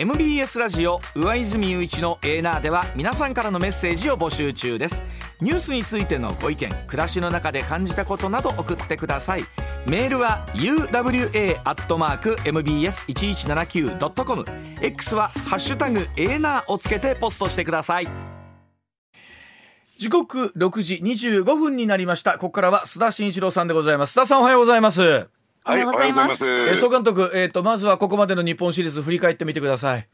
MBS ラジオ上泉雄一のエーナーでは皆さんからのメッセージを募集中です。ニュースについてのご意見暮らしの中で感じたことなど送ってください。メールは uwa.mbs1179.com X はハッシュタグエーナーをつけてポストしてください。時刻6時25分になりました。ここからは須田慎一郎さんでございます。須田さんおはようございます。はい、おはようございます。え総監督、えっ、ー、と、まずはここまでの日本シリーズ振り返ってみてください。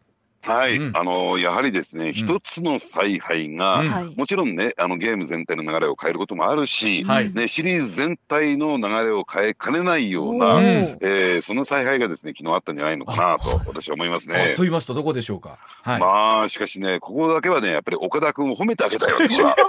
はい、うん、あのやはりですね、一、つの采配が、うん、もちろんね、あのゲーム全体の流れを変えることもあるし、はい、ね、シリーズ全体の流れを変えかねないような、えー、その采配がですね、昨日あったんじゃないのかなと、私は思いますね。と言いますと、どこでしょうか。はい、まあ、しかしね、ここだけはね、やっぱり岡田君を褒めてあげたい私は。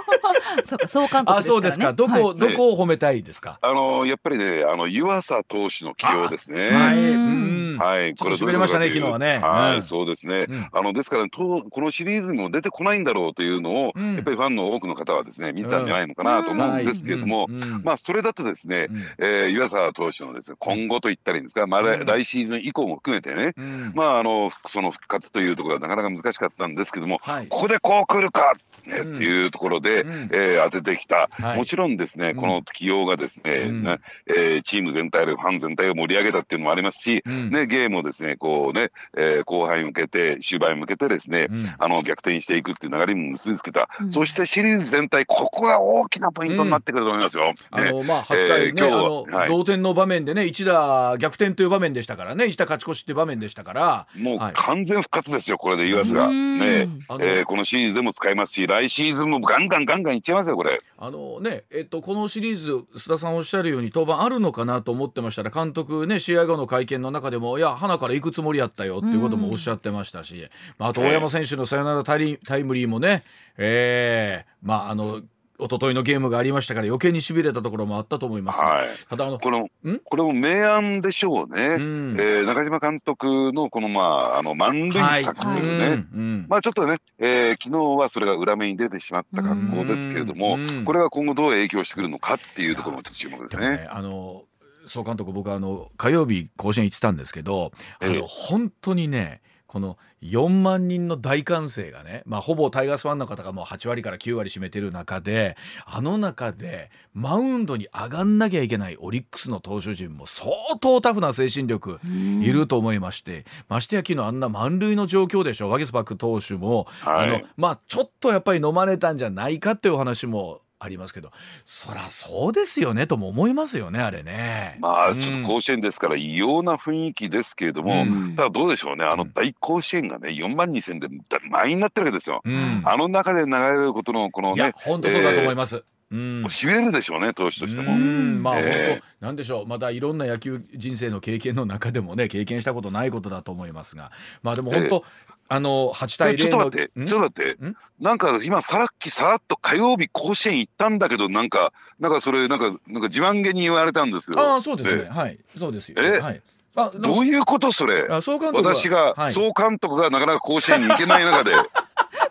そうか、総監督、ね、あ、そうですか。どこ、はい、どこを褒めたいですか？あの、やっぱりね、あの湯浅投手の起用ですね。はい。はい、これ。しびれましたね、昨日はね。はい、そうですね。あの、ですから、このシリーズにも出てこないんだろうというのを、うん、やっぱりファンの多くの方はですね見てたんじゃないのかなと思うんですけれども、まあそれだとですね、うん、えー、湯浅投手のですね今後といったらいいんですか、まあ、来シーズン以降も含めてね、まああのその復活というところはなかなか難しかったんですけども、はい、ここでこう来るかね、っていうところで、うん、えー、当ててきた、はい、もちろんですね、この起用がですね、うん、えー、チーム全体でファン全体を盛り上げたっていうのもありますし、うん、ね、ゲームをですねこうね、えー、後輩に向けて終盤に向けてですね、あの逆転していくっていう流れにも結びつけた、そしてシリーズ全体ここが大きなポイントになってくると思いますよ。あのまあ8回ね、えー、今日同点の場面でね一打逆転という場面でしたからね一打勝ち越しっていう場面でしたから。もう完全復活ですよこれで言わずが。ね。えー、このシリーズでも使いますし来シーズンもガンガンガンガンいっちゃいますよこれ。あのねえっとこのシリーズ須田さんおっしゃるように登板あるのかなと思ってましたら監督ね試合後の会見の中でもいや花から行くつもりやったよっていうこともおっしゃってましたし、まあ、あと大山選手のサヨナラタイムリーもね、えー、まああの一昨日のゲームがありましたから余計にしびれたところもあったと思います、はい、ただあのこのこれも明暗でしょうね、うん、えー、中島監督のこのまああの満塁策というね、はいはい、まあちょっとね、えー、昨日はそれが裏目に出てしまった格好ですけれども、これが今後どう影響してくるのかっていうところもちょっと注目ですね。ねあの総監督僕あの火曜日甲子園行ってたんですけど、あの本当にねこの4万人の大歓声がね、まあ、ほぼタイガースファンの方がもう8割から9割占めてる中であの中でマウンドに上がんなきゃいけないオリックスの投手陣も相当タフな精神力いると思いましてましてや昨日あんな満塁の状況でしょ。ワゲスパック投手も、はい、あのまあ、ちょっとやっぱり飲まれたんじゃないかっていう話もありますけどそりゃそうですよねとも思いますよねあれね。まあちょっと甲子園ですから異様な雰囲気ですけれども、うん、ただどうでしょうねあの大甲子園がね4万2千で満員になってるわけですよ。うん、あの中で流れることのこのね本当そうだと思います。えーうん、しびれるでしょうね投手としても。まあ、えー、なんでしょう。まだいろんな野球人生の経験の中でもね経験したことないことだと思いますが。まあでも本当、あの8対0ちょっと待ってちょっと待って。なんか今さらっきさらっと火曜日甲子園行ったんだけどなんかなんかそれなんかなんか自慢げに言われたんですけどああそうですね。はい。そうですよ。え、はい、あどういうことそれ？私が、はい、総監督がなかなか甲子園に行けない中で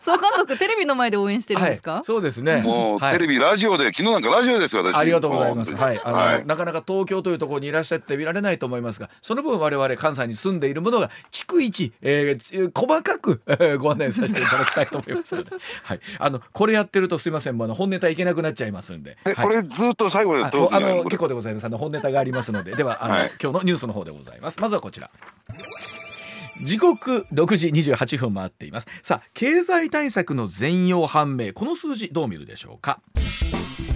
総監督テレビの前で応援してるんですか、はい、そうですね。もう、はい、テレビラジオで昨日なんかラジオですよ私。ありがとうございます。はい。あの、はい、なかなか東京というところにいらっしゃって見られないと思いますがその分我々関西に住んでいるものが逐一、えー、細かく、えー、ご案内させていただきたいと思いますので。はい。あのこれやってるとすいません。あの本ネタいけなくなっちゃいますんで、はい、これずっと最後でどうあの結構でございます。あの本ネタがありますので。ではあの、今日のニュースの方でございます。まずはこちら時刻6時28分回っています。さあ経済対策の全容判明。この数字どう見るでしょうか？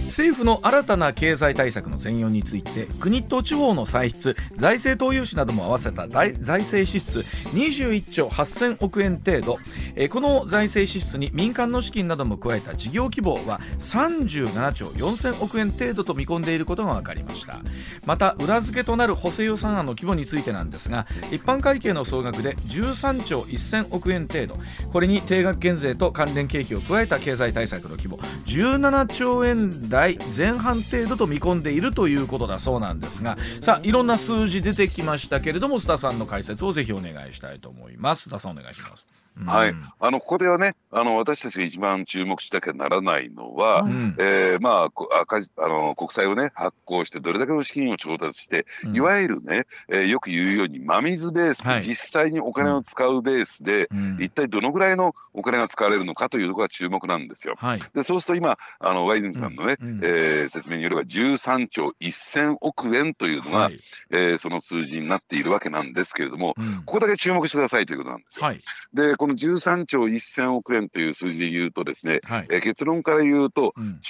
政府の新たな経済対策の全容について国と地方の歳出財政投融資なども合わせた財政支出21兆8000億円程度。えこの財政支出に民間の資金なども加えた事業規模は37兆4000億円程度と見込んでいることが分かりました。また裏付けとなる補正予算案の規模についてなんですが一般会計の総額で13兆1000億円程度。これに定額減税と関連経費を加えた経済対策の規模。17兆円台台前半程度と見込んでいるということだそうなんですがさあいろんな数字出てきましたけれども須田さんの解説をぜひお願いしたいと思います。須田さんお願いします。はい、あのここではねあの私たちが一番注目しなきゃならないのは、うん、えー、まあ赤あの国債をね発行してどれだけの資金を調達して、うん、いわゆるね、えー、よく言うように真水ベースで実際ににお金を使うベースで、うん、一体どのぐらいのお金が使われるのかというところが注目なんですよ。はい、でそうすると今あの和泉さんのね、うん、えー、説明によれば13兆1000億円というのが、はい、えー、その数字になっているわけなんですけれども、うん、ここだけ注目してくださいということなんですよ。はい、でこの13兆1000億円という数字で言うとですね、はい、えー、結論から言うと、うん、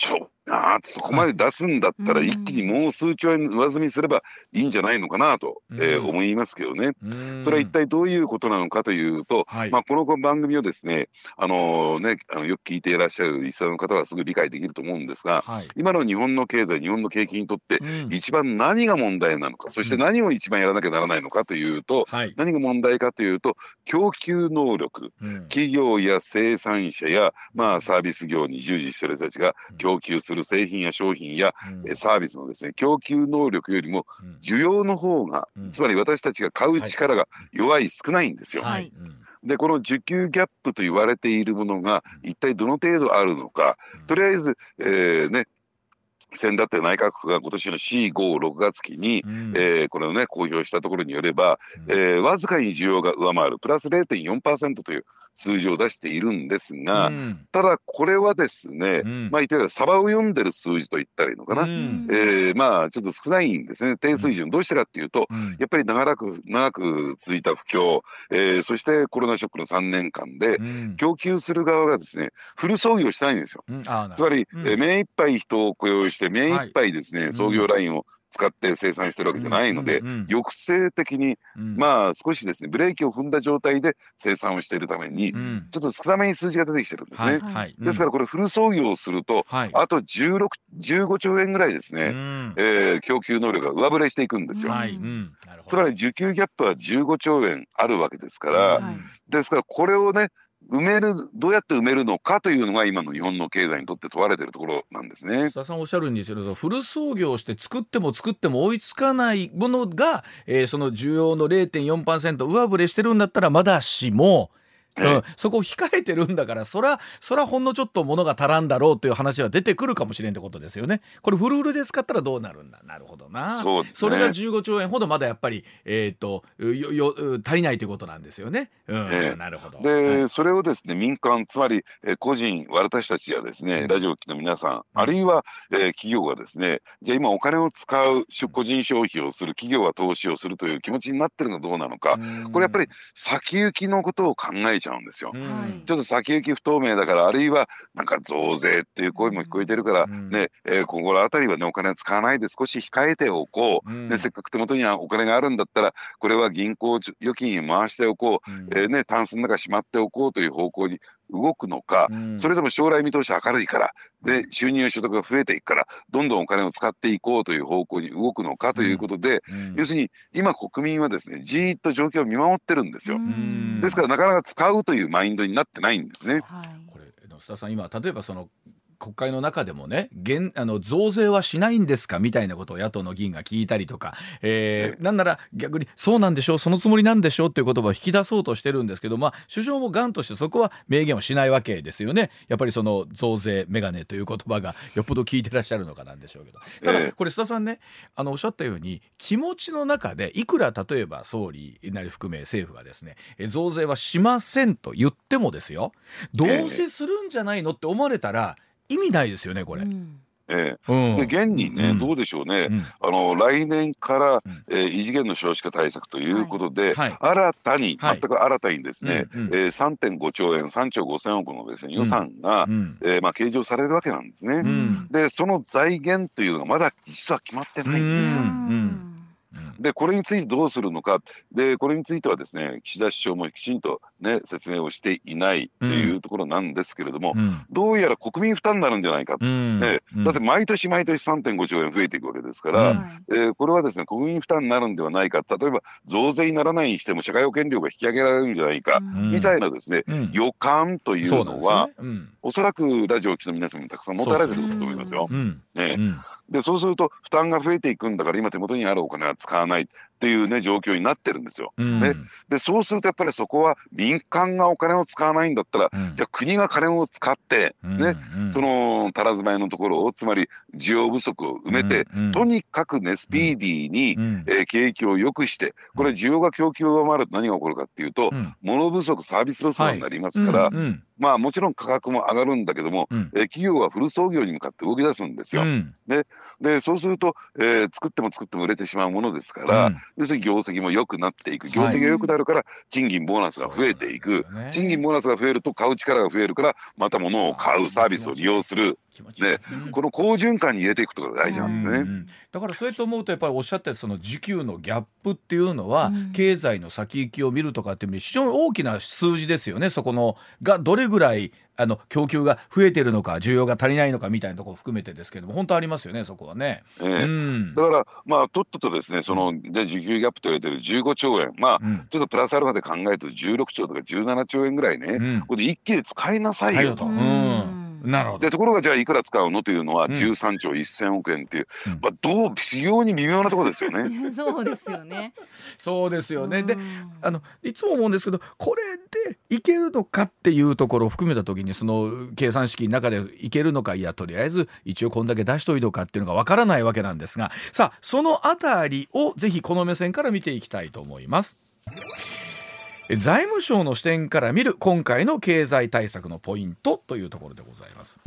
あそこまで出すんだったら一気にもう数兆円上積みすればいいんじゃないのかなと、えー、思いますけどね。それは一体どういうことなのかというと、はい、まあ、この番組をですねあのー、ねあのよく聞いていらっしゃる一般の方はすぐ理解できると思うんですが、はい、今の日本の経済日本の景気にとって一番何が問題なのか、そして何を一番やらなきゃならないのかというと、はい、何が問題かというと供給能力、企業や生産者や、まあ、サービス業に従事している人たちが供給する製品や商品や、うん、サービスのですね供給能力よりも需要の方が、うん、つまり私たちが買う力が弱い、少ないんですよ。はい。でこの需給ギャップと言われているものが一体どの程度あるのか、とりあえず、えー、ね先だって内閣府が今年の4、5、6月期に、うん、えー、これをね公表したところによれば、うん、えー、わずかに需要が上回るプラス0.4%という数字を出しているんですが、うん、ただこれはですね、うん、まあ言ってみればサバを読んでる数字と言ったらいいのかな、うん、えー、まあちょっと少ないんですね。低水準、どうしてかっていうと、やっぱり長らく長く続いた不況、えー、そしてコロナショックの3年間で、供給する側がですねフル操業したいんですよ、つまり、えー、目いっぱい人を雇用して目いっぱいですね、はい、創業ラインを使って生産してるわけじゃないので、抑制的に、うん、まあ少しですねブレーキを踏んだ状態で生産をしているために、うん、ちょっと少なめに数字が出てきてるんですね。ですからこれフル操業をすると、はい、あと16 15兆円ぐらいですね、うん、えー、供給能力が上振れしていくんですよ。はい、つまり需給ギャップは15兆円あるわけですから、ですからこれをね埋めるどうやって埋めるのかというのが今の日本の経済にとって問われているところなんですね。須田さんおっしゃるんですけどフル操業して作っても作っても追いつかないものが、えー、その需要の0.4%上振れしてるんだったらまだしもうん、そこを控えてるんだからそらそらほんのちょっとものが足らんだろうという話は出てくるかもしれんってことですよね。これフルフルで使ったらどうなるんだ？なるほどな。そ、ね,、れが15兆円ほどまだやっぱり、えーと、よよ足りないということなんですよね。うん、えー、なるほど。で、はい、それをですね民間つまり、えー、個人私たちやですねラジオ機の皆さん、あるいは、えー、企業がですねじゃあ今お金を使う個人消費をする企業が投資をするという気持ちになってるのはどうなのか。これやっぱり先行きのことを考えちゃうんですよ。ちょっと先行き不透明だからあるいはなんか増税っていう声も聞こえてるから、ねえー、ここら辺りはねお金使わないで少し控えておこう、ね、せっかく手元にはお金があるんだったらこれは銀行預金に回しておこう、えー、ね、タンスの中しまっておこうという方向に動くのか、うん、それとも将来見通し明るいからで収入所得が増えていくからどんどんお金を使っていこうという方向に動くのかということで、うん、要するに今国民はですねじーっと状況を見守ってるんですよ。ですからなかなか使うというマインドになってないんですね。はい、これ須田さん今例えばその国会の中でもね現あの増税はしないんですかみたいなことを野党の議員が聞いたりとか、えー、なんなら逆にそうなんでしょうそのつもりなんでしょうっていう言葉を引き出そうとしてるんですけど、まあ、首相もがんとしてそこは明言はしないわけですよね。やっぱりその増税メガネという言葉がよっぽど聞いてらっしゃるのかなんでしょうけど。ただこれ須田さんねあのおっしゃったように気持ちの中でいくら例えば総理なり含め政府がですね増税はしませんと言ってもですよ。どうせするんじゃないのって思われたら、意味ないですよねこれ。うん。ええ、で現にね、うん、どうでしょうね、うん、あの来年から、うん、えー、異次元の少子化対策ということで、はい。新たに、はい、全く新たにですね、うんうん、えー、3.5兆円3兆5千億のですね予算が、うん、えー、まあ、計上されるわけなんですね。でその財源というのがまだ実は決まってないんですよ。でこれについてどうするのか。でこれについてはですね岸田首相もきちんと、ね、説明をしていないというところなんですけれども、うん、どうやら国民負担になるんじゃないか、うん、ね、だって毎年毎年3.5兆円増えていくわけですから、うん、えー、これはですね国民負担になるんではないか。例えば増税にならないにしても社会保険料が引き上げられるんじゃないか、みたいなですね、予感というのは、ね、おそらくラジオを聴の皆さんもたくさん持たれてると思いますよ。ね。でそうすると負担が増えていくんだから今手元にあるお金は使わないっていうね状況になってるんですよ。ね、でそうするとやっぱりそこは民間がお金を使わないんだったら、じゃあ国が金を使ってね、そのたらずまいのところをつまり需要不足を埋めて、とにかくねスピーディーに、えー、景気を良くしてこれ需要が供給を上回ると何が起こるかっていうと、物不足サービスロスになりますから、まあもちろん価格も上がるんだけども、うん、え企業はフル操業に向かって動き出すんですよ。うん、ででそうすると、えー、作っても作っても売れてしまうものですから、うん、要するに業績も良くなっていく。業績が良くなるから賃金ボーナスが増えていく、はい、賃金ボーナスが増えると買う力が増えるからまた物を買うサービスを利用する。ね、この好循環に入れていくことが大事なんですね、うんうん、だからそれと思うとやっぱりおっしゃったその需給のギャップっていうのは、うん、経済の先行きを見るとかっていう非常に大きな数字ですよね。そこのがどれぐらいあの供給が増えてるのか需要が足りないのかみたいなところ含めてですけども本当ありますよねそこはね。えー、うん、だからまあとっととですねそので需給ギャップと言われてる15兆円。まあ、うん、ちょっとプラスアルファで考えると16兆とか17兆円ぐらいね、うん、これで一気に使いなさいよと。うんなるほどでところがじゃあいくら使うのというのは13兆1000億円っていう、うん、まあ、どう非常に微妙なところですよね。そうですよね。そうですよね。であのいつも思うんですけどこれでいけるのかっていうところを含めた時にその計算式の中でいけるのかいやとりあえず一応こんだけ出しといとかっていうのがわからないわけなんですがさあそのあたりをぜひこの目線から見ていきたいと思います。財務省の視点から見る今回の経済対策のポイントというところでございます。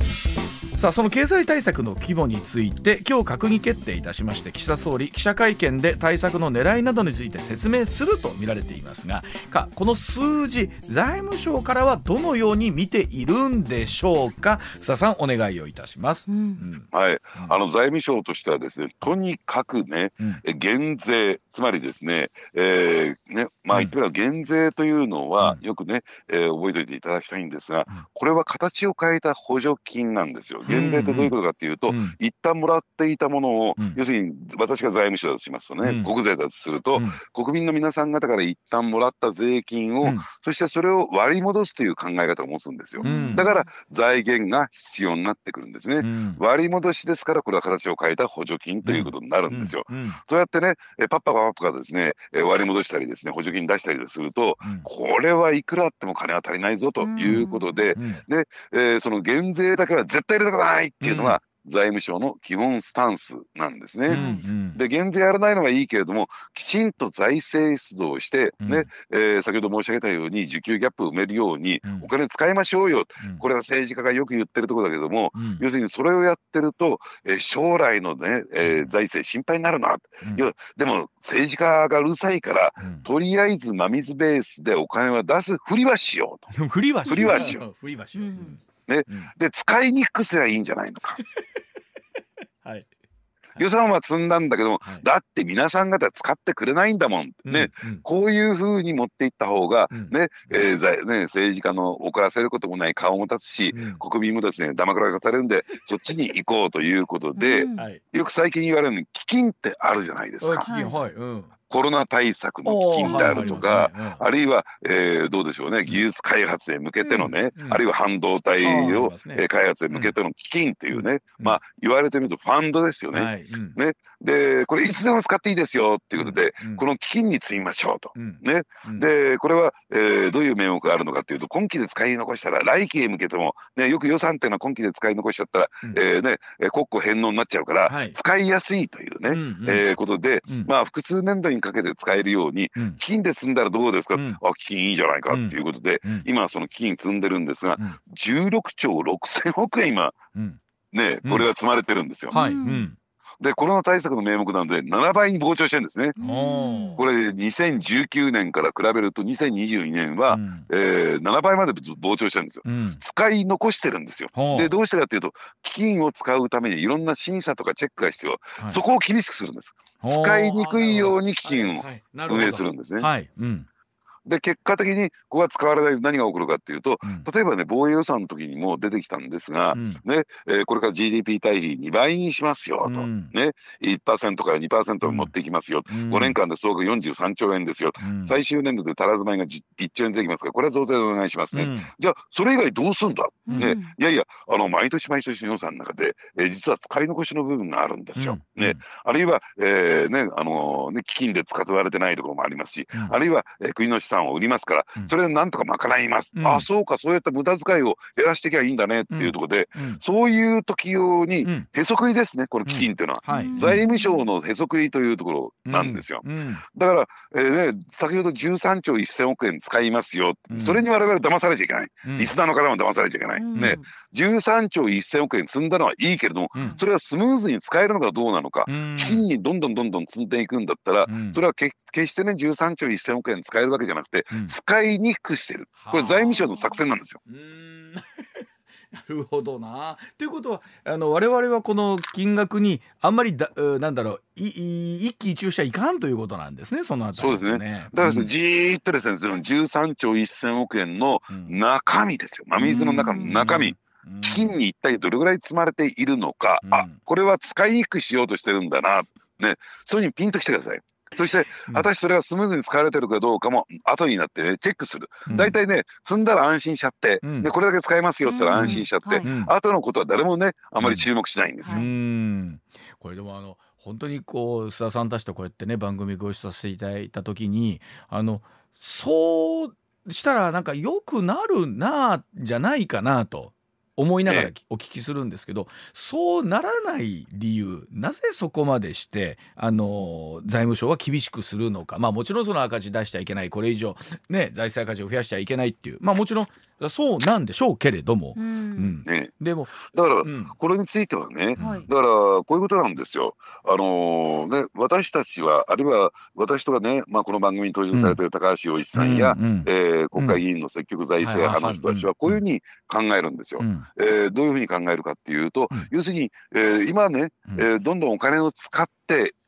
さあその経済対策の規模について今日閣議決定いたしまして岸田総理記者会見で対策の狙いなどについて説明すると見られていますがかこの数字財務省からはどのように見ているんでしょうか？須田さんお願いをいたします、うん、はい、あの財務省としてはですねとにかくね、うん、減税つまりですね,、えー、ねまあ言ってみれば減税というのは、よくね、えー、覚えておいていただきたいんですが、これは形を変えた補助金なんですよ。減税ってどういうことかっていうと、うん、一旦もらっていたものを、うん、要するに私が財務省だとしますとね、うん、国税だとすると、国民の皆さん方から一旦もらった税金を、そしてそれを割り戻すという考え方を持つんですよ。だから財源が必要になってくるんですね。割り戻しですからこれは形を変えた補助金ということになるんですよ。そうやってね、えパッパパッパがですね、え割り戻したりですね、補助金出したりすると、これはいくらあっても金は足りないぞということで、で、えー、その減税だけは絶対入れたくないっていうのが、財務省の基本スタンスなんですね。うんうん、で減税やらないのはいいけれどもきちんと財政出動して、うん、ねえー、先ほど申し上げたように需給ギャップを埋めるように、お金使いましょうよ、うん、これは政治家がよく言ってるところだけども、要するにそれをやってると、えー、将来のね、えー、財政心配になるな、いやでも政治家がうるさいから、とりあえず真水ベースでお金は出すふりはしようと。ふりはしよう。ね、で使いにくくすりゃいいんじゃないのか。はい、予算は積んだんだけども、はい、だって皆さん方使ってくれないんだもん、ね、うんうん、こういうふうに持っていった方がね、うん、えー、ね政治家の怒らせることもない顔も立つし、うん、国民もですねだまくらかされるんでそっちに行こうということで、うん、よく最近言われるのに基金ってあるじゃないですか。はい。うんコロナ対策の基金であるとか、あるいは、えー、どうでしょうね技術開発へ向けてのね、あるいは半導体を、え開発へ向けての基金というね、まあ言われてみるとファンドですよね。ねでこれいつでも使っていいですよっていうことで、この基金に積みましょうと。ね。でこれは、えー、どういう名目があるのかというと今期で使い残したら来期へ向けても、ね、よく予算っていうのは今期で使い残しちゃったら、えーね、国庫返納になっちゃうから、使いやすいというね、えー、ことで、まあ複数年度にかけて使えるように、うん、金で積んだらどうですか、うん、あ金いいじゃないか。っていうことで、今その金積んでるんですが、うん、16兆6,000億円今、ねこれが積まれてるんですよ。はいでコロナ対策の名目なので7倍に膨張してるんですね。これ2019年から比べると2022年は、うん、えー、7倍まで膨張してるんですよ。うん、使い残してるんですよ。でどうしてかっていうと基金を使うためにいろんな審査とかチェックが必要、はい、そこを厳しくするんです。使いにくいように基金を運営するんですね。はい。うんで結果的にここが使われない何が起こるかっていうと、例えばね防衛予算の時にも出てきたんですが、ねえー、これから GDP 対比2倍にしますよと、ね1%から2%に持っていきますよ、うん、5年間で総額43兆円ですよ、最終年度で足らずまいが1兆円出てきますからこれは増税でお願いしますね、じゃあそれ以外どうすんだ、ねいやいやあの毎年毎年の予算の中で、えー、実は使い残しの部分があるんですよ。ねあるいは、えーねあのね、基金で使われてないところもありますし、あるいは、えー、国の資産を売りますから、それでなんとか賄います、うん、あそうかそうやって無駄遣いを減らしていけばいいんだねっていうところで、うん、そういう時用にへそくりですねこの基金っていうのは、はい、財務省のへそくりというところなんですよ、だから、えーね、先ほど13兆1000億円使いますよ、それに我々騙されちゃいけない、リスナーの方も騙されちゃいけない、ね13兆1000億円積んだのはいいけれども、それがスムーズに使えるのかどうなのか、基金にどんどんどんどん積んでいくんだったら、それは決してね13兆1000億円使えるわけじゃなくて、使いにくくしてる。これ財務省の作戦なんですよ。なるほどな。ということはあの我々はこの金額にあんまりだなんだろうい一喜一憂しちゃいかんということなんですねそのあたり、ね、そうですね。だからですね、うん、じーっとですねその13兆1000億円の中身ですよ。真水の中の中身。基金に一体どれぐらい積まれているのか、うん、あこれは使いにくくしようとしてるんだな、ね、そういうふうにピンときてください。そして、果たしてそれがスムーズに使われてるかどうかも後になってねチェックする、大体ね積んだら安心しちゃって、でこれだけ使えますよって言ったら安心しちゃって、後のことは誰もねあまり注目しないんですよ。これでもあの本当にこう須田さんたちとこうやってね番組ご一緒させていただいた時にあのそうしたらなんか良くなるなじゃないかなと思いながらお聞きするんですけど、そうならない理由なぜそこまでしてあの財務省は厳しくするのか。まあもちろんその赤字出しちゃいけない。これ以上ね財政赤字を増やしちゃいけないっていう。まあもちろんそうなんでしょうけれども、うん、ね、でもだから、これについてはね、だからこういうことなんですよ。あのー、ね私たちはあるいは私とかね、まあ、この番組に登場されている高橋洋一さんや、うん、えー、国会議員の積極財政派の人たちはこういうふうに考えるんですよ。うん、えー、どういうふうに考えるかっていうと、要するに、えー、今ね、えー、どんどんお金を使って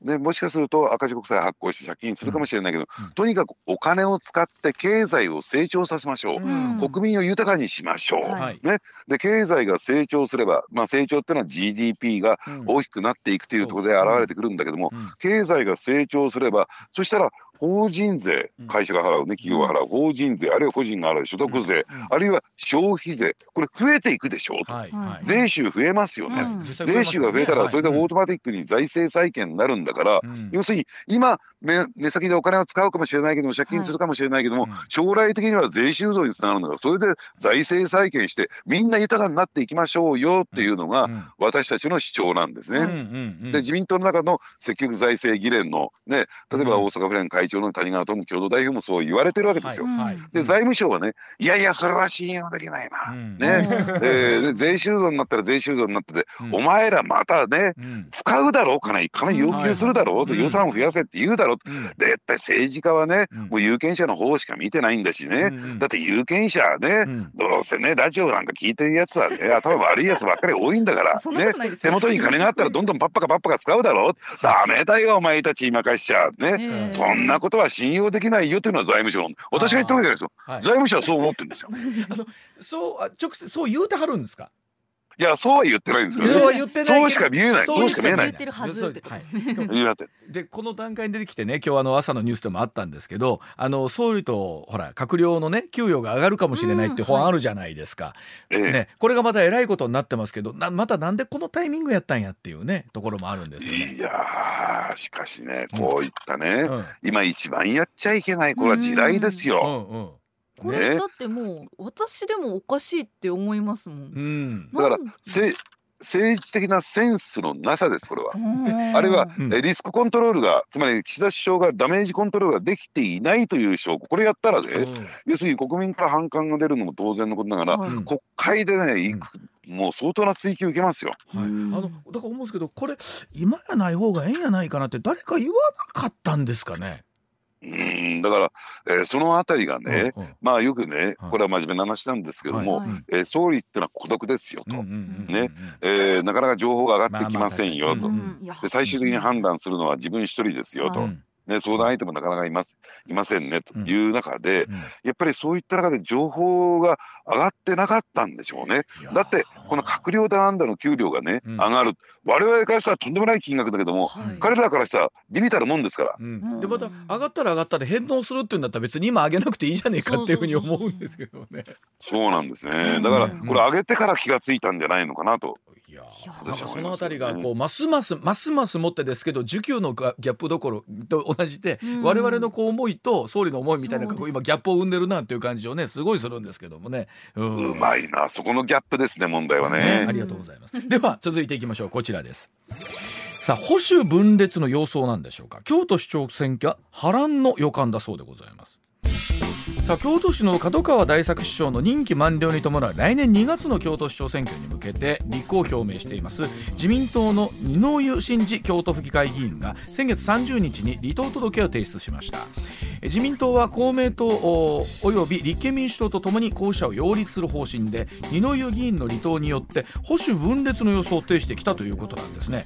ね、もしかすると赤字国債発行して借金するかもしれないけど、うん、とにかくお金を使って経済を成長させましょう、うん、国民を豊かにしましょう、はい、ね、で経済が成長すれば、まあ、成長っていうのは GDP が大きくなっていくというところで現れてくるんだけども、経済が成長すればそしたら法人税会社が払うね企業が払う法人税あるいは個人が払う所得税、あるいは消費税これ増えていくでしょうと、はい。税収増えますよね、うん、税収が増えたらそれでオートマティックに財政再建になるんだから、要するに今目目先でお金を使うかもしれないけども借金するかもしれないけども、将来的には税収増につながるんだからそれで財政再建してみんな豊かになっていきましょうよっていうのが私たちの主張なんですね。で自民党の中の積極財政議連のね例えば大阪府連会長の谷川智共同代表もそう言われてるわけですよ。で財務省はねいやいやそれは信用できないな。ね、で税収増になったら税収増になってて、お前らまたね、使うだろう金。金要求するだろうと、予算を増やせって言うだろう、でやっぱり政治家はね、もう有権者の方しか見てないんだしね、だって有権者はね、どうせねラジオなんか聞いてるやつはね 頭悪いやつばっかり多いんだから ね手元に金があったらどんどんパッパカパッパカ使うだろう。ダメだよお前たち今かしちゃね、そんなことは信用できないよというのは財務省の私が言ってるわけですよ、財務省はそう思ってるんですよ。そう直接そう言うてはるんですか？いやそうは言ってないんですよ、ね、そうしか見えない。そうしか見えない。言ってるはずって。ことですね、でこの段階に出てきてね今日あの朝のニュースでもあったんですけどあの総理とほら閣僚のね給与が上がるかもしれないって法案あるじゃないですか、うんはい、ね、これがまたえらいことになってますけどなまたなんでこのタイミングやったんやっていうねところもあるんですよね。いやしかしねこういったね、うん、今一番やっちゃいけないこれは時代ですよ、うんうんこれだってもう私でもおかしいって思いますもん。うん、だからせ政治的なセンスのなさですこれは。あるいは、うん、リスクコントロールがつまり岸田首相がダメージコントロールができていないという証拠これやったらね、うん、要するに国民から反感が出るのも当然のことながら、うん、国会でね行く、もう相当な追及受けますよ。はい、あのだから思うんですけどこれ今やない方がええんやないかなって誰か言わなかったんですかね？うんだから、えー、そのあたりがね、うんうん、まあよくねこれは真面目な話なんですけども、はい、えー、総理ってのは孤独ですよと、ね。えー、なかなか情報が上がってきませんよと、で最終的に判断するのは自分一人ですよと。ね、相談相手もなかなかいますいませんねという中で、やっぱりそういった中で情報が上がってなかったんでしょうね。だってこの閣僚だなんだの給料がね、上がる我々からしたらとんでもない金額だけども、彼らからしたらビビたるもんですから。でまた上がったら上がったで返納するっていうんだったら別に今上げなくていいじゃねえかっていうふうに思うんですけどね。そうなんですね。だからこれ上げてから気がついたんじゃないのかなと。いやそのあたりがこうますますますますもってですけど需給のギャップどころと同じで、我々のこう思いと総理の思いみたいな今ギャップを生んでるなっていう感じをねすごいするんですけどもね、うん、うまいなそこのギャップですね問題はね、ね、ありがとうございます。では続いていきましょう。こちらです。さあ保守分裂の様相なんでしょうか。京都市長選挙波乱の予感だそうでございますさあ京都市の門川大作市長の任期満了に伴う来年2月の京都市長選挙に向けて立候補を表明しています自民党の二之湯真司京都府議会議員が先月30日に離党届を提出しました。自民党は公明党および立憲民主党とともに候補者を擁立する方針で二之湯議員の離党によって保守分裂の予想を呈してきたということなんですね。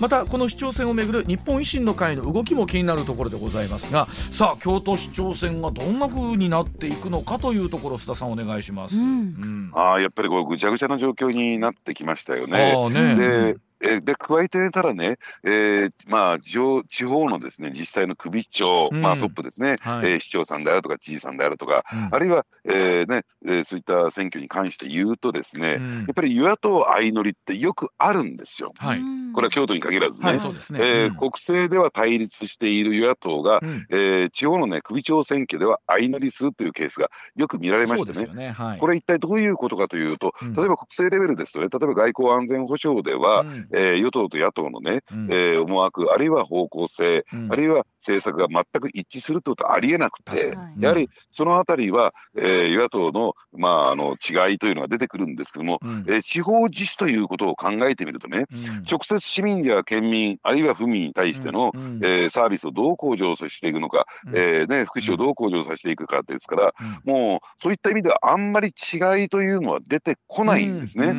またこの市長選をめぐる日本維新の会の動きも気になるところでございますがさあ京都市長選がどんな風になっていくのかというところ須田さんお願いします、うん。うん、あやっぱりこうぐちゃぐちゃな状況になってきましたよね。ね。でえで加えてたらね、えー、まあ地方のですね実際の首長、うん、まあトップですね、はい、えー、市長さんであるとか知事さんであるとか、うん、あるいは、えー、ね、えー、そういった選挙に関して言うとですね、うん、やっぱり与野党相乗りってよくあるんですよ。はい、これは京都に限らずね。はい、ね。えー、国政では対立している与野党が、うん、えー、地方のね首長選挙では相乗りするというケースがよく見られましてね。ね。はい、これ一体どういうことかというと、例えば国政レベルですとね、例えば外交安全保障では、えー、与党と野党のね、うん、えー、思惑あるいは方向性、うん、あるいは政策が全く一致するということはありえなくて、やはりそのあたりは、えー、与野党の,、まあ、あの違いというのが出てくるんですけども、うん、えー、地方自治ということを考えてみるとね、直接市民や県民あるいは府民に対しての、えー、サービスをどう向上させていくのか、えーね、福祉をどう向上させていくかですから、もうそういった意味ではあんまり違いというのは出てこないんですね。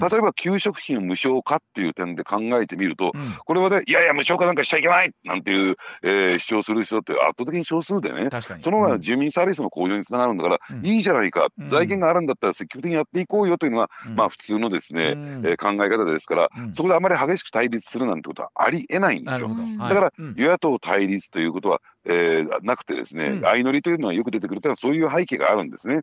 例えば給食費の無償化っていう点で考えてみると、うん、これはねいやいや無償化なんかしちゃいけない！なんていう、えー、主張する人って圧倒的に少数でねその方が住民サービスの向上につながるんだから、うん、いいじゃないか、うん、財源があるんだったら積極的にやっていこうよというのが、まあ普通のですね、えー、考え方ですから、そこであまり激しく対立するなんてことはありえないんですよ。だから、与野党対立ということはえー、なくてですね、相乗りというのはよく出てくるというのはそういう背景があるんですね。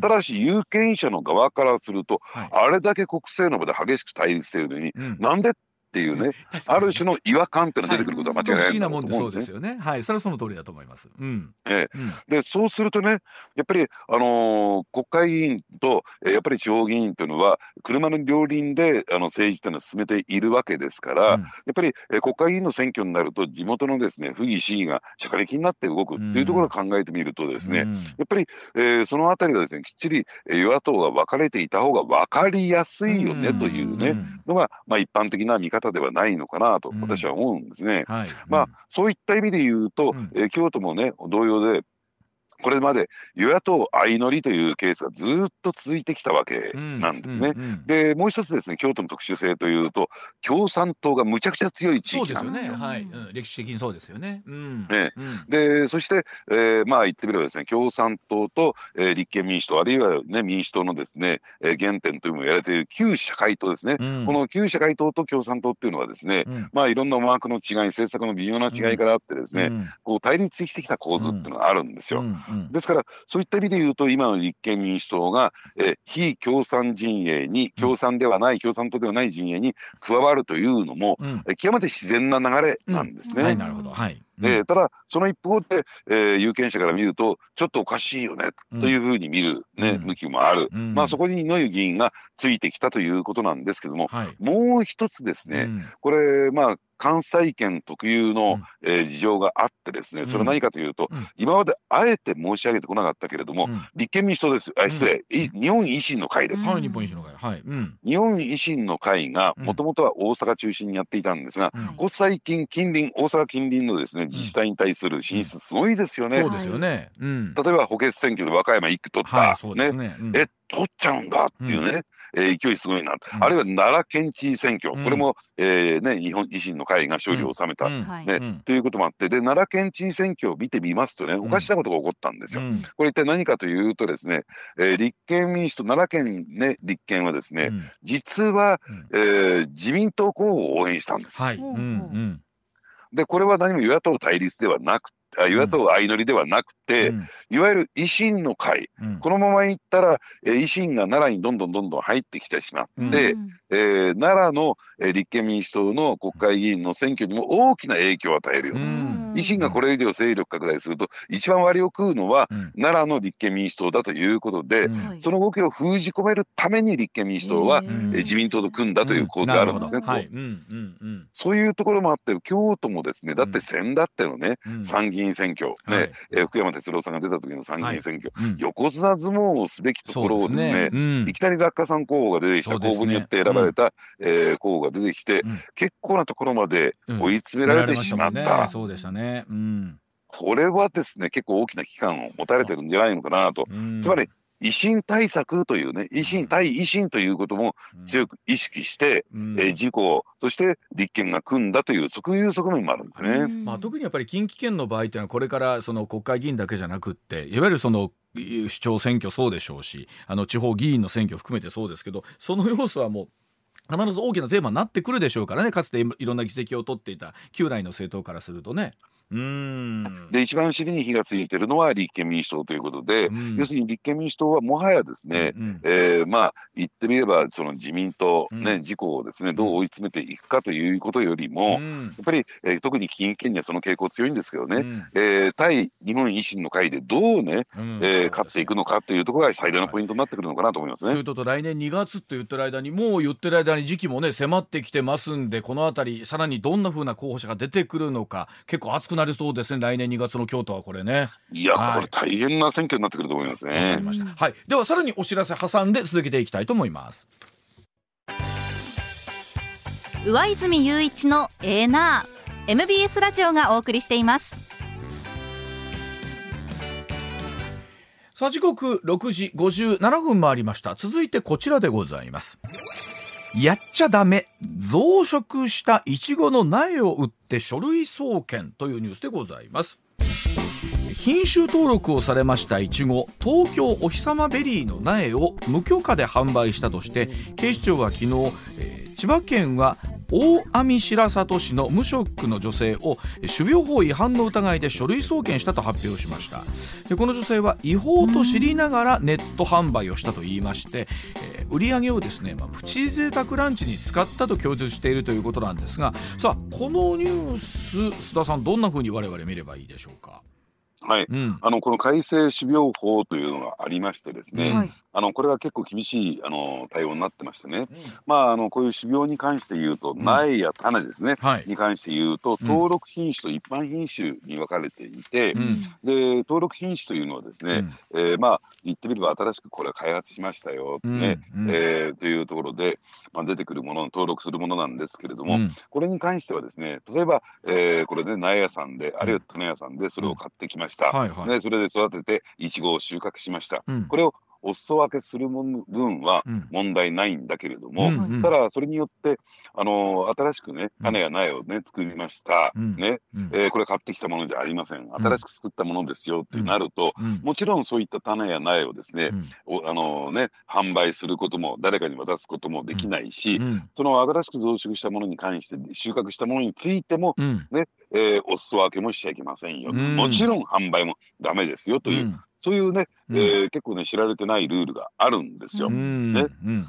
ただし有権者の側からすると、はい、あれだけ国政の場で激しく対立しているのに、うん、なんでっていうね、ある種の違和感っていうのが出てくることは間違いないと思うんで。そうですよね。はい、それはその通りだと思います。うん。ええ、うん、でそうするとね、やっぱりあのー、国会議員と、えー、やっぱり地方議員というのは車の両輪であの政治というのを進めているわけですから、うん、やっぱり、えー、国会議員の選挙になると地元のですね、府議市議が社会的になって動くっていうところを考えてみるとですね、うん、やっぱり、えー、そのあたりがですね、きっちり与野党が分かれていた方が分かりやすいよねというね、のがまあ一般的な見方ではないのかななと私は思うんですね。はい、まあそういった意味で言うと、えー、京都もね同様でこれまで与野党相乗りというケースがずっと続いてきたわけなんですね。でもう一つですね京都の特殊性というと共産党がむちゃくちゃ強い地域なんですよ。よね。はい。うん、歴史的にそうですよね。うん。ね。うん、でそして、えー、まあ言ってみればですね共産党と、えー、立憲民主党あるいは、ね、民主党のですね、えー、原点というのをやられている旧社会党ですね、うん、この旧社会党と共産党っていうのはですね、うん、まあいろんな思惑の違い政策の微妙な違いからあってですね、こう対立してきた構図っていうのがあるんですよ。ですからそういった意味で言うと今の立憲民主党が、え非共産陣営に共産ではない、共産党ではない陣営に加わるというのも、うん、極めて自然な流れなんですね。はい、なるほど、はい。でただその一方で、えー、有権者から見るとちょっとおかしいよね、というふうに見る、ね、うん、向きもある、うん、まあそこに野湯議員がついてきたということなんですけども、はい、もう一つですね、これまあ関西圏特有の、うん、えー、事情があってですねそれは何かというと、うん、今まであえて申し上げてこなかったけれども、うん、立憲民主党です。あ失礼、日本維新の会です、はい、日本維新の会。はい、日本維新の会がもともとは大阪中心にやっていたんですが、ここ最近近隣大阪近隣のですね自治体に対する進出すごいですよね、そうですよね、例えば補欠選挙で和歌山1区取った、はい、ね。ね。え取っちゃうんだっていうね、うん、えー、勢いすごいな、うん、あるいは奈良県知事選挙、これも、えーね、日本維新の会が勝利を収めた、ねとい。うこともあって。で奈良県知事選挙を見てみますとねおかしなことが起こったんですよ。これ一体何かというとですね、えー、立憲民主党奈良県ね立憲はですね、実は、えー、自民党候補を応援したんです。はい。でこれは何も与野党対立ではなく与野党相乗りではなくて、うん、いわゆる維新の会、うん、このままいったら、え維新が奈良にどんどんどんどん入ってきてしまって、うん、えー、奈良の、え立憲民主党の国会議員の選挙にも大きな影響を与えるよと。維新がこれ以上勢力拡大すると一番割を食うのは、奈良の立憲民主党だということで、その動きを封じ込めるために立憲民主党は、え自民党と組んだという構図があるんですね。そういうところもあって京都もですねだって先だってのね、参議院選挙、ねはい。えー、福山哲郎さんが出た時の参議院選挙、横綱相撲をすべきところをですね、ね。うん、いきなり落下さん候補が出てきた、候補によって選ばれた、うん、えー、候補が出てきて、結構なところまで追い詰められてしまった。ね、そうでしたね、うん。これはですね結構大きな危機感を持たれてるんじゃないのかなと、つまり維新対策というね維新対維新ということも強く意識して、うん、えー、自公そして立憲が組んだというそういう側面もあるんですね、まあ、特にやっぱり近畿圏の場合というのはこれからその国会議員だけじゃなくっていわゆるその市長選挙そうでしょうしあの地方議員の選挙含めてそうですけどその要素はもう必ず大きなテーマになってくるでしょうからねかつていろんな議席を取っていた旧来の政党からするとね。うん。で一番尻に火がついてるのは立憲民主党ということで、うん、要するに立憲民主党はもはやですね、うん、えー、まあ言ってみればその自民党、ね、うん、自公をですねどう追い詰めていくかということよりも、うん、やっぱり、えー、特に近畿圏にはその傾向強いんですけどね、うん、えー、対日本維新の会でどうね、うん、えー、勝っていくのかというところが最大のポイントになってくるのかなと思いますね。それと来年2月って言ってる間にもう言ってる間に時期もね迫ってきてますんでこの辺りさらにどんなふうな候補者が出てくるのか結構熱くなりそうですね。来年2月の京都はこれね。いや、はい、これ大変な選挙になってくると思いますね。はい。ではさらにお知らせ挟んで続けていきたいと思います。上泉雄一のエーナー。MBS ラジオがお送りしています。さあ時刻6時57分回りました。続いてこちらでございますやっちゃダメ増殖したイチゴの苗を売って書類送検というニュースでございます。品種登録をされましたイチゴ東京お日様ベリーの苗を無許可で販売したとして警視庁は昨日、えー、千葉県は大網白里市の無職の女性を種苗法違反の疑いで書類送検したと発表しました。でこの女性は違法と知りながらネット販売をしたといいまして、えー、売り上げをですね、まあ、プチ贅沢ランチに使ったと供述しているということなんですがさあこのニュース須田さんどんなふうに我々見ればいいでしょうか？はい、うん、あのこの改正種苗法というのがありましてですね、はい、あのこれは結構厳しいあの対応になってましてね、うん、まああのこういう種苗に関して言うと、苗や種ですね、はい、に関して言うと登録品種と一般品種に分かれていて、で登録品種というのはですね、うん、えー、まあ言ってみれば新しくこれ開発しましたよ、ね。えー、というところで、まあ、出てくるもの登録するものなんですけれども、これに関してはですね例えば、えー、これね苗屋さんであるいは種屋さんでそれを買ってきました、はいはい、でそれで育てていちごを収穫しました、これをお裾分けする分は問題ないんだけれども、うん、ただそれによってあの新しくね種や苗をね作りました、うん、ね、うん、えー、これ買ってきたものじゃありません。新しく作ったものですよってなると、もちろんそういった種や苗をですね,、あのね販売することも誰かに渡すこともできないし、その新しく増殖したものに関して収穫したものについても、ねえー、お裾分けもしちゃいけませんよ、もちろん販売もダメですよという、そういうね、うん、えー、結構ね知られてないルールがあるんですよ。ね、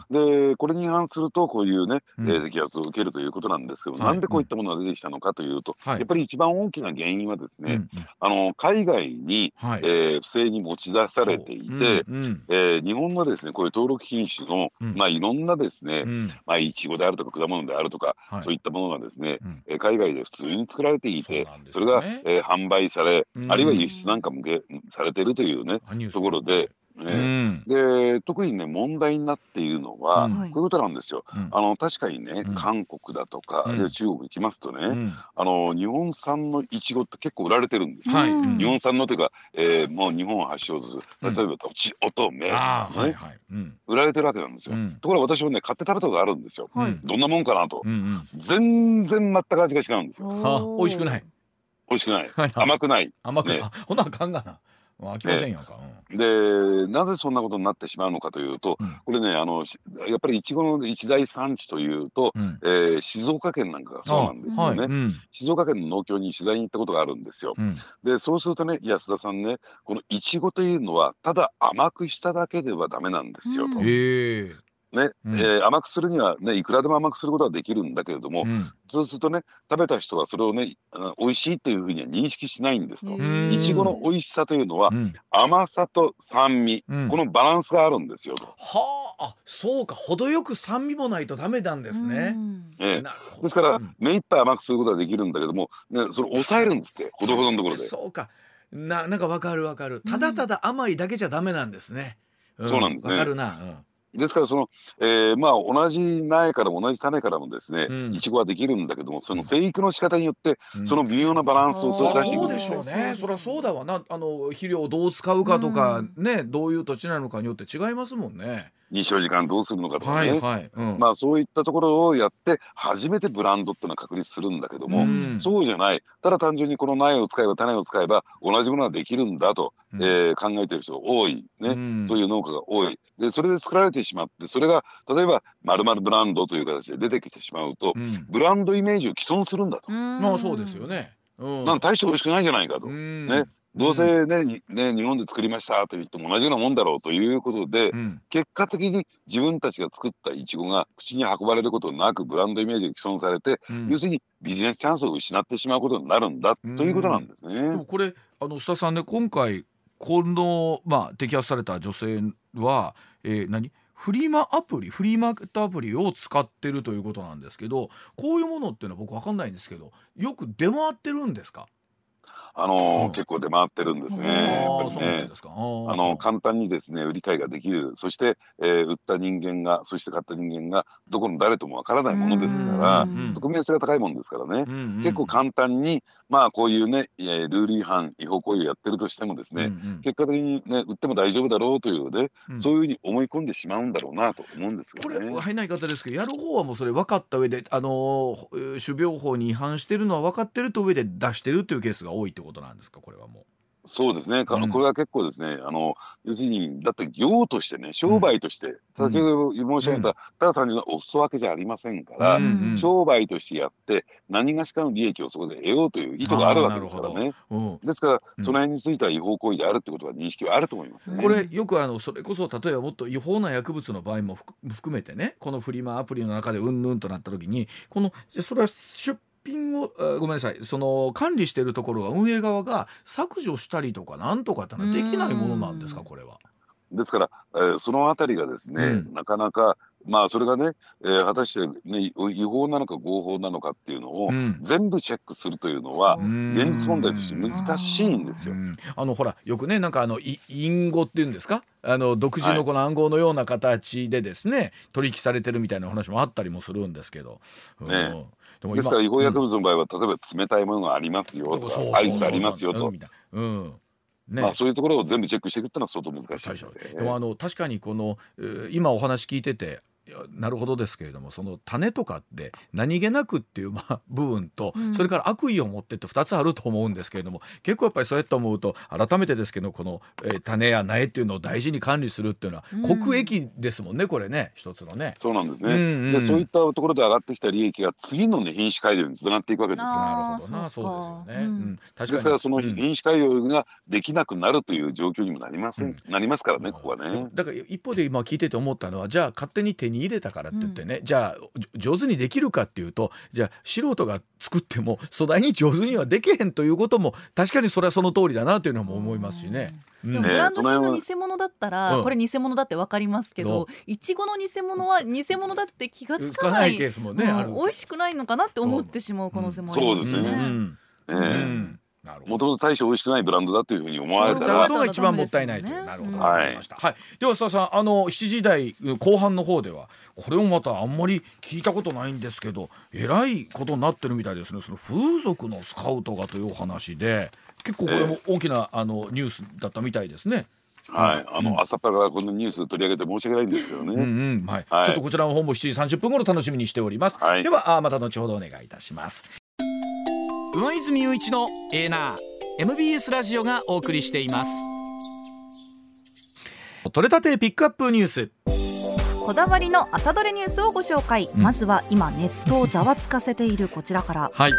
でこれに違反するとこういうね、うん、えー、摘発を受けるということなんですけど、はい、なんでこういったものが出てきたのかというと、やっぱり一番大きな原因はですね、あの海外に、はい、えー、不正に持ち出されていて、う。ん。えー、日本のですねこういう登録品種の、まあいろんなですね、まあいちごであるとか果物であるとか、はい、そういったものがですね、うん、え海外で普通に作られていてそ、ね,、れが、えー、販売され、あるいは輸出なんかもされているというねところで。ね、うん、で特にね問題になっているのは、うん、こういうことなんですよ。うん、あの確かにね、うん、韓国だとか、あるいは中国行きますとね、あの日本産のいちごって結構売られてるんですよ。はい、日本産のというか、えー、もう日本発祥です。例えばとちおとめとかね、はいはい、売られてるわけなんですよ。ところが私もね買って食べたことあるんですよ。どんなもんかなと、全然全く味が違うんですよ。美味しくない。美味しくない。甘くない。甘くない。ほなあかんがな。飽きませんやんか、うん、でなぜそんなことになってしまうのかというと、うん、これねあのやっぱりいちごの一大産地というと、うん、えー、静岡県なんかがそうなんですよね、はい、静岡県の農協に取材に行ったことがあるんですよ、でそうするとね安田さんねこのいちごというのはただ甘くしただけではダメなんですよと。へね、うん、えー、甘くするにはねいくらでも甘くすることはできるんだけれども、うん、そうするとね食べた人はそれをね美味しいというふうには認識しないんですと。いちごの美味しさというのは、うん、甘さと酸味、このバランスがあるんですよと。はあそうか程よく酸味もないとダメなんですね。えー、ですから、目いっぱい甘くすることはできるんだけども、ね、それ抑えるんですってほどほどのところで。そうか。ななんかわかるわかる。ただただ甘いだけじゃダメなんですね。そうなんですね。わかるな。ですからその、えー、まあ同じ苗からも同じ種からもですね、いちごはできるんだけどもその生育の仕方によって、その微妙なバランスを出していく、そうでしょうね。そりゃそうだわ。なあの肥料をどう使うかとか、ねどういう土地なのかによって違いますもんね。日照時間どうするのかとかね、はいはい。うん、まあそういったところをやって初めてブランドっていうのは確立するんだけども、うん、そうじゃない。ただ単純にこの苗を使えば種を使えば同じものができるんだと、うん、えー、考えてる人多いね、うん、そういう農家が多い。でそれで作られてしまってそれが例えばまるブランドという形で出てきてしまうと、ブランドイメージを既存するんだと。まあそうですよね。なん大して美味しくないじゃないかと。ね。どうせね,、ね日本で作りましたと言っても同じようなもんだろうということで、うん、結果的に自分たちが作ったイチゴが口に運ばれることなくブランドイメージが既存されて、うん、要するにビジネスチャンスを失ってしまうことになるんだ、ということなんですね。でもこれあの須田さんね今回この、まあ、摘発された女性は、えー、何？フリマアプリフリーマーケットアプリを使ってるということなんですけどこういうものっていうのは僕分かんないんですけどよく出回ってるんですか？あの、うん、結構出回ってるんですね。やっぱりね。あの簡単にですね売り買いができる。そして、えー、売った人間がそして買った人間がどこの誰ともわからないものですから匿名性が高いものですからね。結構簡単にまあこういうね、えルール違反違法行為をやってるとしてもですね、結果的にね売っても大丈夫だろうというね、そういうふうに思い込んでしまうんだろうなと思うんですよね。これ入ない方ですけどやる方はもうそれ分かった上であの種苗法に違反してるのは分かってると上で出してるというケースが多いってことなんですか？これはもう。そうですね、これは結構ですね、あの要するに、だって業としてね、商売として、先ほど申し上げた、ただ単純なお裾分けじゃありませんから、商売としてやって、何がしかの利益をそこで得ようという意図があるわけですからね。ですから、その辺については違法行為であるってことは認識はあると思います、ね、これ、よくあのそれこそ、例えばもっと違法な薬物の場合も含めてね、このフリマアプリの中でうんぬんとなった時に、このそれは出品をごめんなさい。その管理しているところが運営側が削除したりとかなんとかってのはできないものなんですか？これは。ですから、えー、そのあたりがですね、うん、なかなかまあそれがね、えー、果たして、ね、違法なのか合法なのかっていうのを、全部チェックするというのは、現実問題として難しいんですよ。あのほらよくねなんかあの隠語っていうんですか？あの独自のこの暗号のような形でですね、はい、取引されてるみたいな話もあったりもするんですけど。ね、ですから違法薬物の場合は、例えば冷たいものがありますよとかアイスありますよと。うんね、まあそういうところを全部チェックしていくっていうのは相当難しいです、ね、でもあの確かにこの今お話聞いててなるほどですけれどもその種とかって何気なくっていうまあ 部分と、うん、それから悪意を持ってって2つあると思うんですけれども結構やっぱりそうやって思うと改めてですけどこの、えー、種や苗っていうのを大事に管理するっていうのは、うん、国益ですもんねこれね一つのね。そうなんですね、うんうん、でそういったところで上がってきた利益が次の、ね、品種改良につながっていくわけです。よ。なるほどなそうですよね。うん、ですからその品種改良ができなくなるという状況にもなりません、なりますからねここはね。だから一方で今聞いてて思ったのはじゃあ勝手に手に入れたからって言ってね、じゃあ上手にできるかっていうとじゃあ素人が作っても粗大に上手にはできへんということも確かにそれはその通りだなというのも思いますしね。でもブランド品の偽物だったら、これ偽物だって分かりますけど、いちごの偽物は偽物だって気がつかないケースもね、美味しくないのかなって思ってしまう可能性もありますね。そうですね。えもともと大して美味しくないブランドだというふうに思われたらが一番もったいないという、なるほど、はい、はい、では須田さんあの7時台後半の方ではこれもまたあんまり聞いたことないんですけどえらいことになってるみたいですね。その風俗のスカウトがというお話で結構これも大きな、あのニュースだったみたいですね。はい、あの、うん、朝からこのニュース取り上げて申し訳ないんですけどね。うんうん。はい、はい、ちょっとこちらの方も7時30分頃楽しみにしております。はい、ではあまた後ほどお願いいたします。上泉雄一のエーナー MBS ラジオがお送りしています。取れたてピックアップニュース。こだわりの朝どれニュースをご紹介、うん、まずは今ネットをざわつかせているこちらから、はい、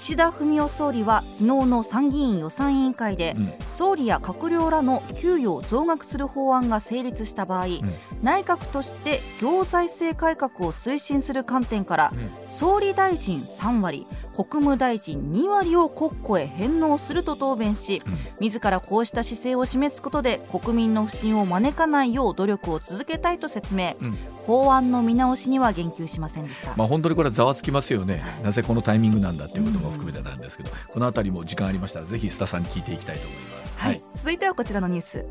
岸田文雄総理は昨日の参議院予算委員会で、うん、総理や閣僚らの給与を増額する法案が成立した場合、うん、内閣として行財政改革を推進する観点から、うん、総理大臣3割国務大臣2割を国庫へ返納すると答弁し、自らこうした姿勢を示すことで国民の不信を招かないよう努力を続けたいと説明、法案の見直しには言及しませんでした、まあ、本当にこれはざわつきますよね、なぜこのタイミングなんだということも含めてなんですけど、このあたりも時間ありましたらぜひ須田さんに聞いていきたいと思います。はい、続いてはこちらのニュース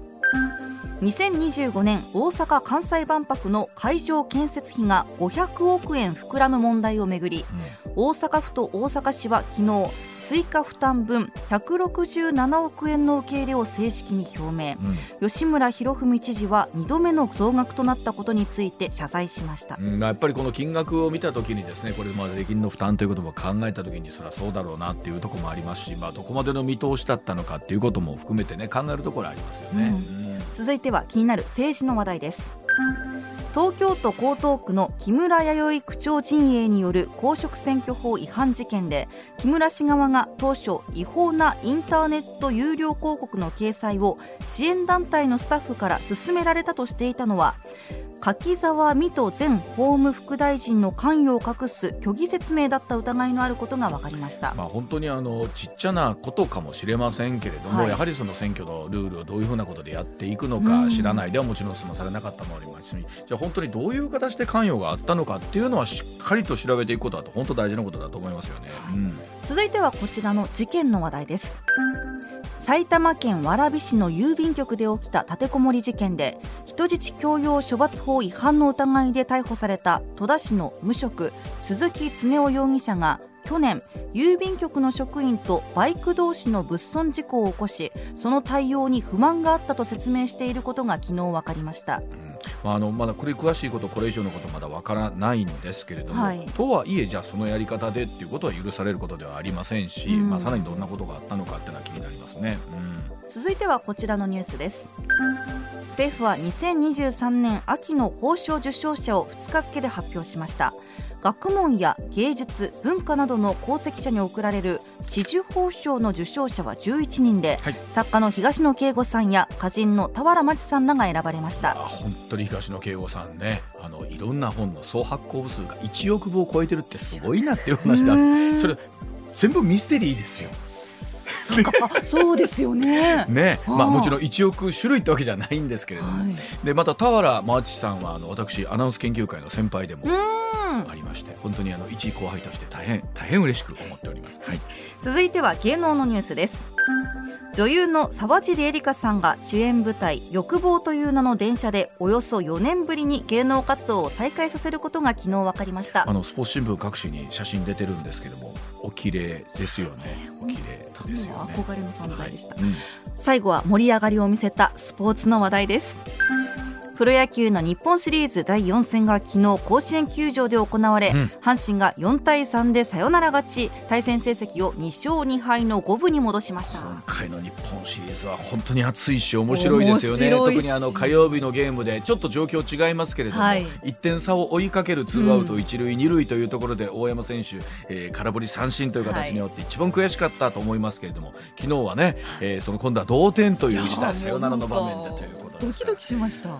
2025年大阪・関西万博の会場建設費が500億円膨らむ問題をめぐり、うん、大阪府と大阪市は昨日追加負担分167億円の受け入れを正式に表明、うん、吉村洋文知事は2度目の増額となったことについて謝罪しました、うん、やっぱりこの金額を見たときにですねこれまで税金の負担ということも考えたときにそれはそうだろうなっていうところもありますし、まあ、どこまでの見通しだったのかっていうことも含めてね考えるところありますよね、うん、続いては気になる政治の話題です。東京都江東区の木村弥生区長陣営による公職選挙法違反事件で木村氏側が当初違法なインターネット有料広告の掲載を支援団体のスタッフから勧められたとしていたのは柿沢水戸前法務副大臣の関与を隠す虚偽説明だった疑いのあることが分かりました、まあ、本当にあのちっちゃなことかもしれませんけれども、はい、やはりその選挙のルールをどういうふうなことでやっていくのか知らない。ではもちろん済まされなかったもありますしじゃあ本当にどういう形で関与があったのかっていうのはしっかりと調べていくことだと本当大事なことだと思いますよね、うん、続いてはこちらの事件の話題です埼玉県蕨市の郵便局で起きた立てこもり事件で人質強要処罰法違反の疑いで逮捕された戸田市の無職鈴木恒夫容疑者が去年郵便局の職員とバイク同士の物損事故を起こしその対応に不満があったと説明していることが昨日分かりました、うん。まあ、あのまだこれ詳しいことこれ以上のことまだ分からないんですけれども、はい、とはいえじゃあそのやり方でっていうことは許されることではありませんし、うん、まあ、さらにどんなことがあったのかっていうのは気になりますね、うん、続いてはこちらのニュースです。政府は2023年秋の褒章受章者を2日付で発表しました学問や芸術文化などの功績者に贈られる紫綬褒章の受章者は11人で、はい、作家の東野圭吾さんや歌人の俵万智さんらが選ばれました。本当に東野圭吾さんね。あのいろんな本の総発行部数が1億部を超えてるってすごいなっていう話だ。それ全部ミステリーですよそうですよね。ね、まあもちろん1億種類ってわけじゃないんですけれども、はい、でまた俵真知さんはあの私アナウンス研究会の先輩でもありまして、本当にあの一位後輩として大変大変嬉しく思っております。はい。続いては芸能のニュースです。女優の沢尻エリカさんが主演舞台「欲望」という名の電車でおよそ4年ぶりに芸能活動を再開させることが昨日分かりました。あのスポーツ新聞各紙に写真出てるんですけどもお綺麗ですよね。お綺麗ですよね。憧れの存在でした、はい。うん、最後は盛り上がりを見せたスポーツの話題ですプロ野球の日本シリーズ第4戦が昨日甲子園球場で行われ、うん、阪神が4対3でサヨナラ勝ち。対戦成績を2勝2敗の5分に戻しました。今回の日本シリーズは本当に熱いし面白いですよね。特にあの火曜日のゲームでちょっと状況違いますけれども、はい、1点差を追いかけるツーアウト一塁二塁というところで大山選手、えー、空振り三振という形によって一番悔しかったと思いますけれども昨日はね、えー、その今度は同点という一打サヨナラの場面でということドキドキしました